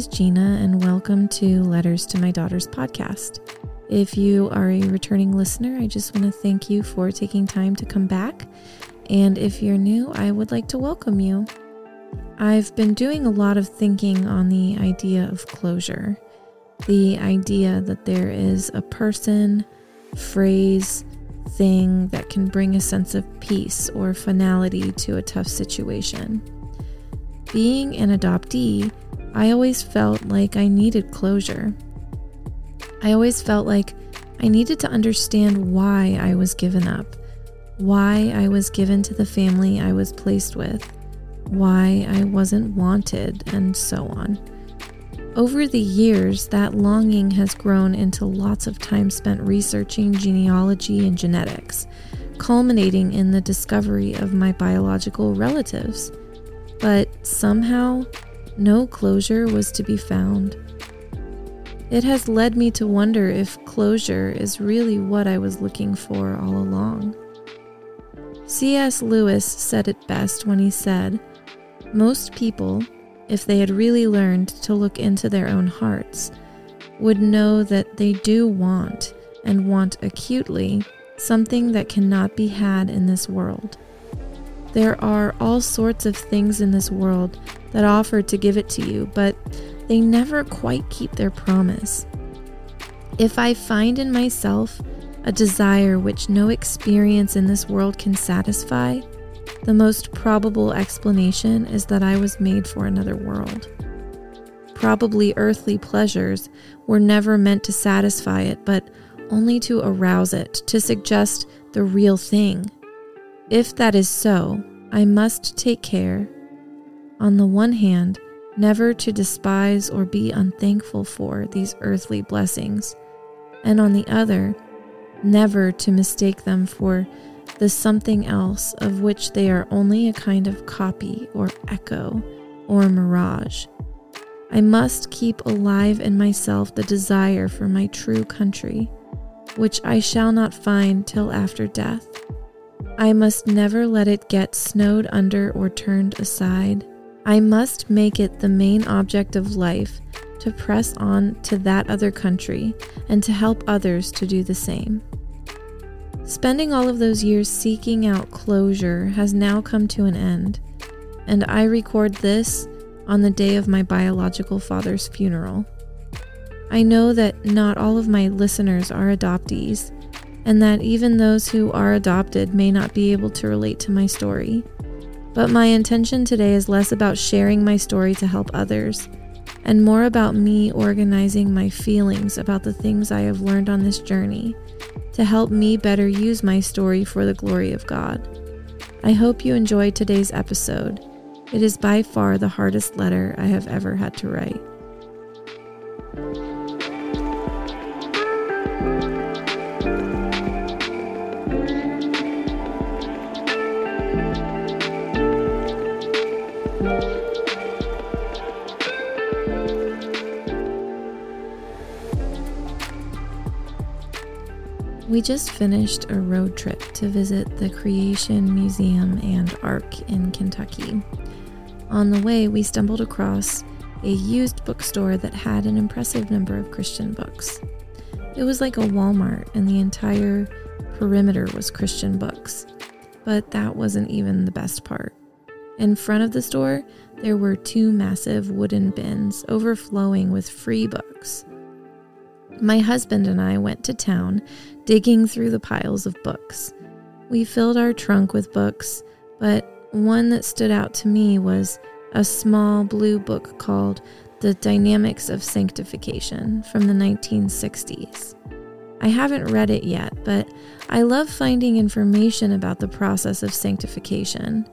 Is Gina, and welcome to Letters to My Daughter's podcast. If you are a returning listener, I just want to thank you for taking time to come back. And if you're new, I would like to welcome you. I've been doing a lot of thinking on the idea of closure, the idea that there is a person, phrase, thing that can bring a sense of peace or finality to a tough situation. Being an adoptee, I always felt like I needed closure. I always felt like I needed to understand why I was given up, why I was given to the family I was placed with, why I wasn't wanted, and so on. Over the years, that longing has grown into lots of time spent researching genealogy and genetics, culminating in the discovery of my biological relatives. But somehow, no closure was to be found. It has led me to wonder if closure is really what I was looking for all along. C.S. Lewis said it best when he said, Most people, if they had really learned to look into their own hearts, would know that they do want, and want acutely, something that cannot be had in this world. There are all sorts of things in this world that offer to give it to you, but they never quite keep their promise. If I find in myself a desire which no experience in this world can satisfy, the most probable explanation is that I was made for another world. Probably earthly pleasures were never meant to satisfy it, but only to arouse it, to suggest the real thing. If that is so, I must take care, on the one hand, never to despise or be unthankful for these earthly blessings, and on the other, never to mistake them for the something else of which they are only a kind of copy or echo or mirage. I must keep alive in myself the desire for my true country, which I shall not find till after death. I must never let it get snowed under or turned aside. I must make it the main object of life to press on to that other country and to help others to do the same. Spending all of those years seeking out closure has now come to an end, and I record this on the day of my biological father's funeral. I know that not all of my listeners are adoptees, and that even those who are adopted may not be able to relate to my story. But my intention today is less about sharing my story to help others, and more about me organizing my feelings about the things I have learned on this journey to help me better use my story for the glory of God. I hope you enjoyed today's episode. It is by far the hardest letter I have ever had to write. We just finished a road trip to visit the Creation Museum and Ark in Kentucky. On the way, we stumbled across a used bookstore that had an impressive number of Christian books. It was like a Walmart, and the entire perimeter was Christian books. But that wasn't even the best part. In front of the store, there were two massive wooden bins overflowing with free books. My husband and I went to town digging through the piles of books. We filled our trunk with books, but one that stood out to me was a small blue book called The Dynamics of Sanctification from the 1960s. I haven't read it yet, but I love finding information about the process of sanctification.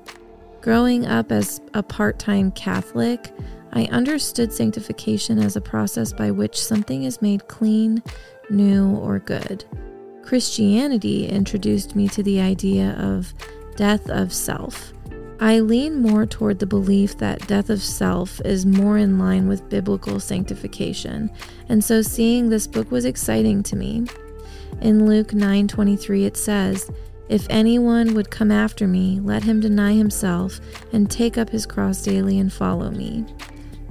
Growing up as a part time Catholic, I understood sanctification as a process by which something is made clean, new, or good. Christianity introduced me to the idea of death of self. I lean more toward the belief that death of self is more in line with biblical sanctification, and so seeing this book was exciting to me. In Luke 9:23 it says, "If anyone would come after me, let him deny himself and take up his cross daily and follow me."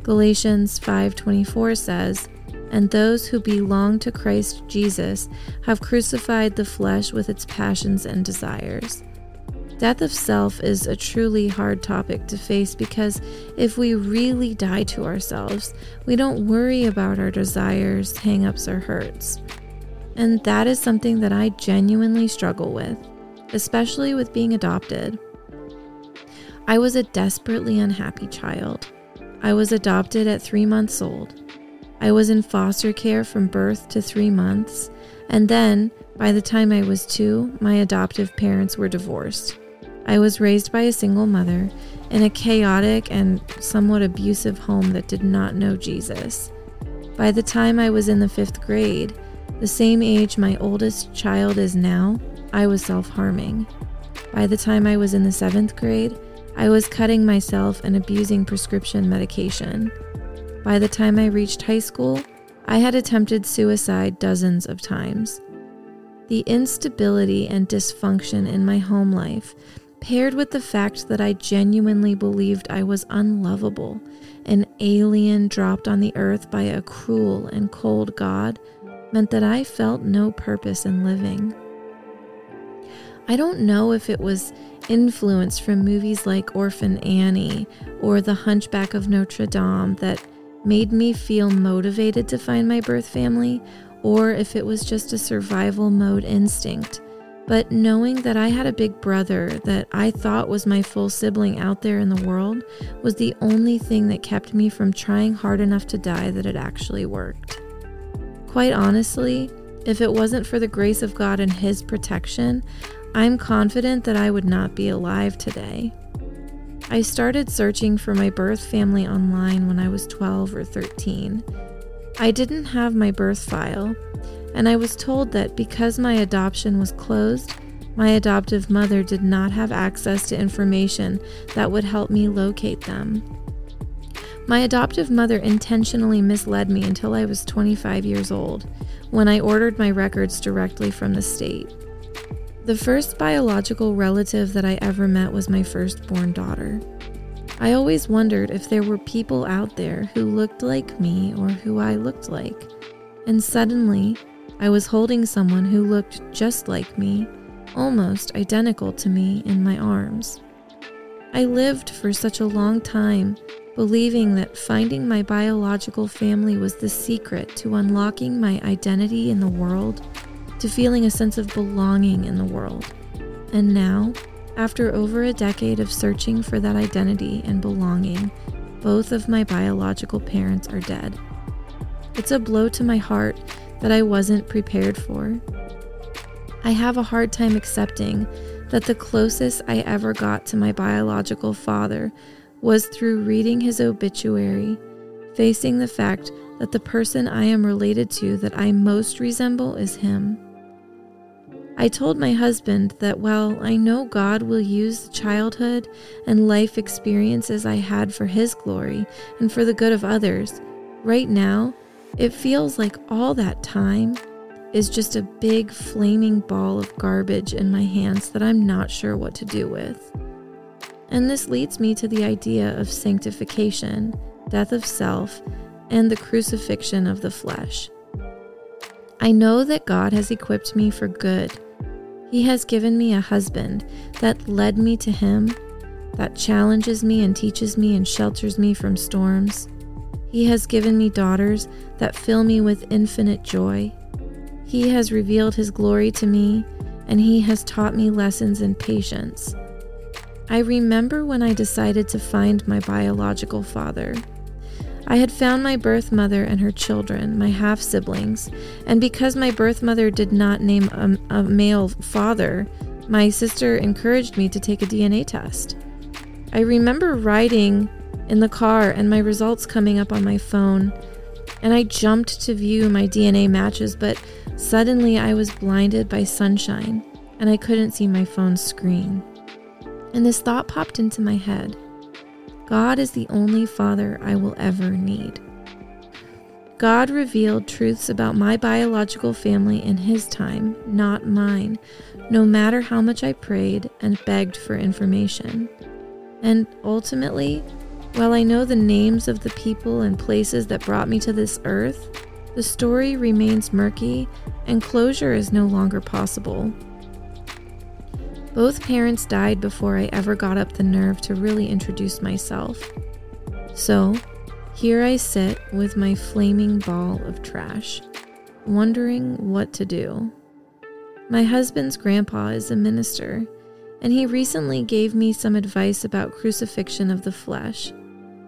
Galatians 5:24 says, "And those who belong to Christ Jesus have crucified the flesh with its passions and desires." Death of self is a truly hard topic to face because if we really die to ourselves, we don't worry about our desires, hangups, or hurts. And that is something that I genuinely struggle with, especially with being adopted. I was a desperately unhappy child. I was adopted at three months old. I was in foster care from birth to three months, and then, by the time I was two, my adoptive parents were divorced. I was raised by a single mother in a chaotic and somewhat abusive home that did not know Jesus. By the time I was in the fifth grade, the same age my oldest child is now, I was self harming. By the time I was in the seventh grade, I was cutting myself and abusing prescription medication. By the time I reached high school, I had attempted suicide dozens of times. The instability and dysfunction in my home life, paired with the fact that I genuinely believed I was unlovable, an alien dropped on the earth by a cruel and cold God, meant that I felt no purpose in living. I don't know if it was influence from movies like Orphan Annie or The Hunchback of Notre Dame that made me feel motivated to find my birth family, or if it was just a survival mode instinct. But knowing that I had a big brother that I thought was my full sibling out there in the world was the only thing that kept me from trying hard enough to die that it actually worked. Quite honestly, if it wasn't for the grace of God and His protection, I'm confident that I would not be alive today. I started searching for my birth family online when I was 12 or 13. I didn't have my birth file, and I was told that because my adoption was closed, my adoptive mother did not have access to information that would help me locate them. My adoptive mother intentionally misled me until I was 25 years old, when I ordered my records directly from the state. The first biological relative that I ever met was my firstborn daughter. I always wondered if there were people out there who looked like me or who I looked like. And suddenly, I was holding someone who looked just like me, almost identical to me, in my arms. I lived for such a long time believing that finding my biological family was the secret to unlocking my identity in the world to feeling a sense of belonging in the world. And now, after over a decade of searching for that identity and belonging, both of my biological parents are dead. It's a blow to my heart that I wasn't prepared for. I have a hard time accepting that the closest I ever got to my biological father was through reading his obituary, facing the fact that the person I am related to that I most resemble is him. I told my husband that while I know God will use the childhood and life experiences I had for His glory and for the good of others, right now, it feels like all that time is just a big flaming ball of garbage in my hands that I'm not sure what to do with. And this leads me to the idea of sanctification, death of self, and the crucifixion of the flesh. I know that God has equipped me for good he has given me a husband that led me to Him, that challenges me and teaches me and shelters me from storms. He has given me daughters that fill me with infinite joy. He has revealed His glory to me, and He has taught me lessons in patience. I remember when I decided to find my biological father. I had found my birth mother and her children, my half siblings, and because my birth mother did not name a, a, male father, my sister encouraged me to take a DNA test. I remember riding in the car and my results coming up on my phone, and I jumped to view my DNA matches, but suddenly I was blinded by sunshine and I couldn't see my phone's screen. And this thought popped into my head God is the only father I will ever need. God revealed truths about my biological family in His time, not mine, no matter how much I prayed and begged for information. And ultimately, While I know the names of the people and places that brought me to this earth, the story remains murky and closure is no longer possible. Both parents died before I ever got up the nerve to really introduce myself. So, here I sit with my flaming ball of trash, wondering what to do. My husband's grandpa is a minister, and he recently gave me some advice about crucifixion of the flesh.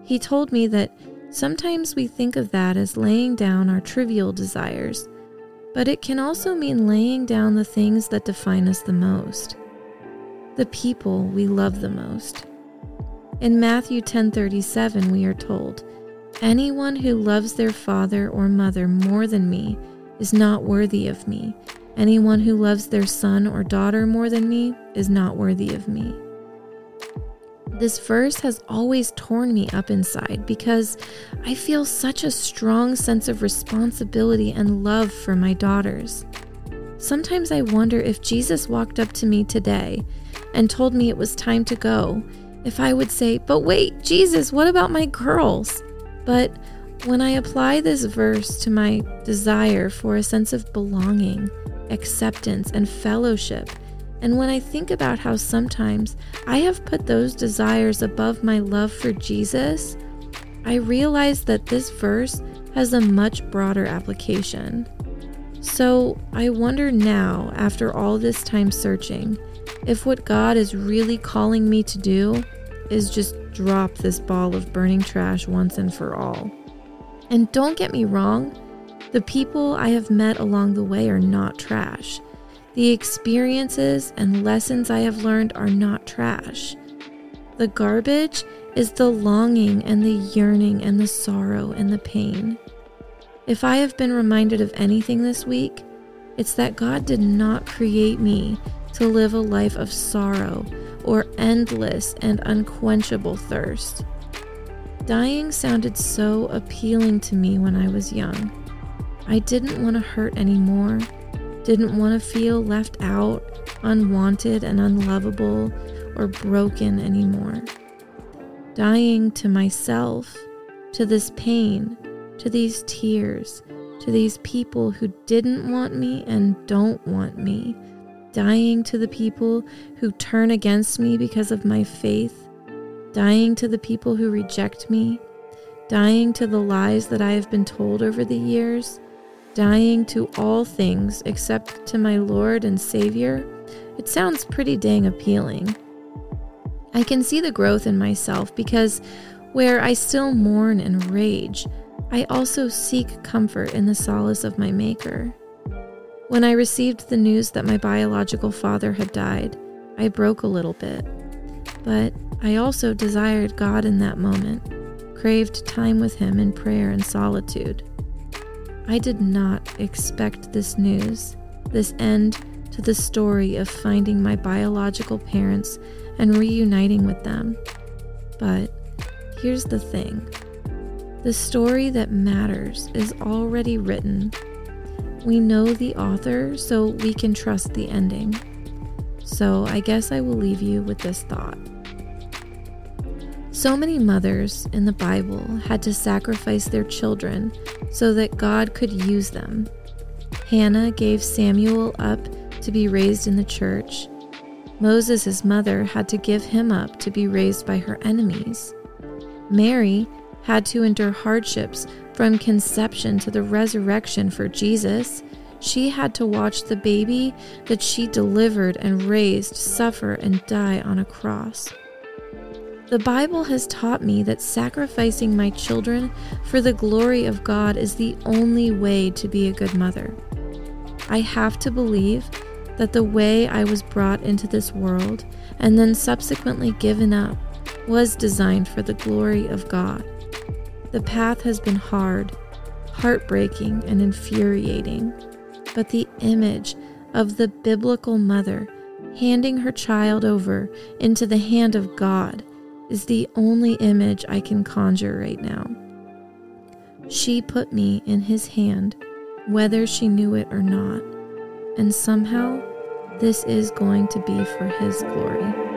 He told me that sometimes we think of that as laying down our trivial desires, but it can also mean laying down the things that define us the most, the people we love the most. In Matthew 10:37 we are told, Anyone who loves their father or mother more than me is not worthy of me. Anyone who loves their son or daughter more than me is not worthy of me. This verse has always torn me up inside because I feel such a strong sense of responsibility and love for my daughters. Sometimes I wonder if Jesus walked up to me today and told me it was time to go, if I would say, But wait, Jesus, what about my girls? But when I apply this verse to my desire for a sense of belonging, acceptance, and fellowship, and when I think about how sometimes I have put those desires above my love for Jesus, I realize that this verse has a much broader application. So I wonder now, after all this time searching, if what God is really calling me to do is just drop this ball of burning trash once and for all. And don't get me wrong, the people I have met along the way are not trash. The experiences and lessons I have learned are not trash. The garbage is the longing and the yearning and the sorrow and the pain. If I have been reminded of anything this week, it's that God did not create me to live a life of sorrow or endless and unquenchable thirst. Dying sounded so appealing to me when I was young. I didn't want to hurt anymore, didn't want to feel left out, unwanted, and unlovable or broken anymore. Dying to myself, to this pain, to these tears, to these people who didn't want me and don't want me dying to the people who turn against me because of my faith, dying to the people who reject me, dying to the lies that I have been told over the years, dying to all things except to my Lord and Savior, it sounds pretty dang appealing. I can see the growth in myself because where I still mourn and rage, I also seek comfort in the solace of my Maker. When I received the news that my biological father had died, I broke a little bit. But I also desired God in that moment, craved time with Him in prayer and solitude. I did not expect this news, this end to the story of finding my biological parents and reuniting with them. But here's the thing the story that matters is already written we know the author, so we can trust the ending. So I guess I will leave you with this thought. So many mothers in the Bible had to sacrifice their children so that God could use them. Hannah gave Samuel up to be raised in the church. Moses' mother had to give him up to be raised by her enemies. Mary had to endure hardships from conception to the resurrection for Jesus, she had to watch the baby that she delivered and raised suffer and die on a cross. The Bible has taught me that sacrificing my children for the glory of God is the only way to be a good mother. I have to believe that the way I was brought into this world and then subsequently given up was designed for the glory of God. The path has been hard, heartbreaking, and infuriating, but the image of the biblical mother handing her child over into the hand of God is the only image I can conjure right now. She put me in his hand, whether she knew it or not, and somehow this is going to be for his glory.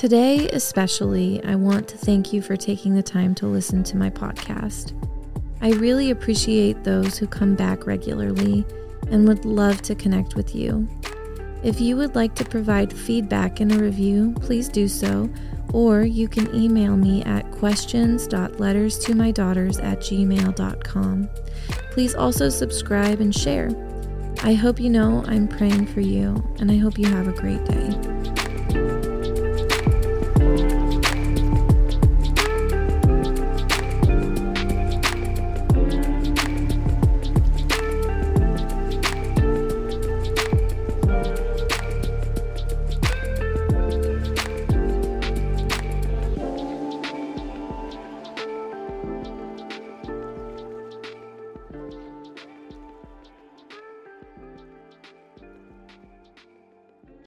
Today, especially, I want to thank you for taking the time to listen to my podcast. I really appreciate those who come back regularly and would love to connect with you. If you would like to provide feedback in a review, please do so, or you can email me at questions.letterstomydaughters at gmail.com. Please also subscribe and share. I hope you know I'm praying for you, and I hope you have a great day.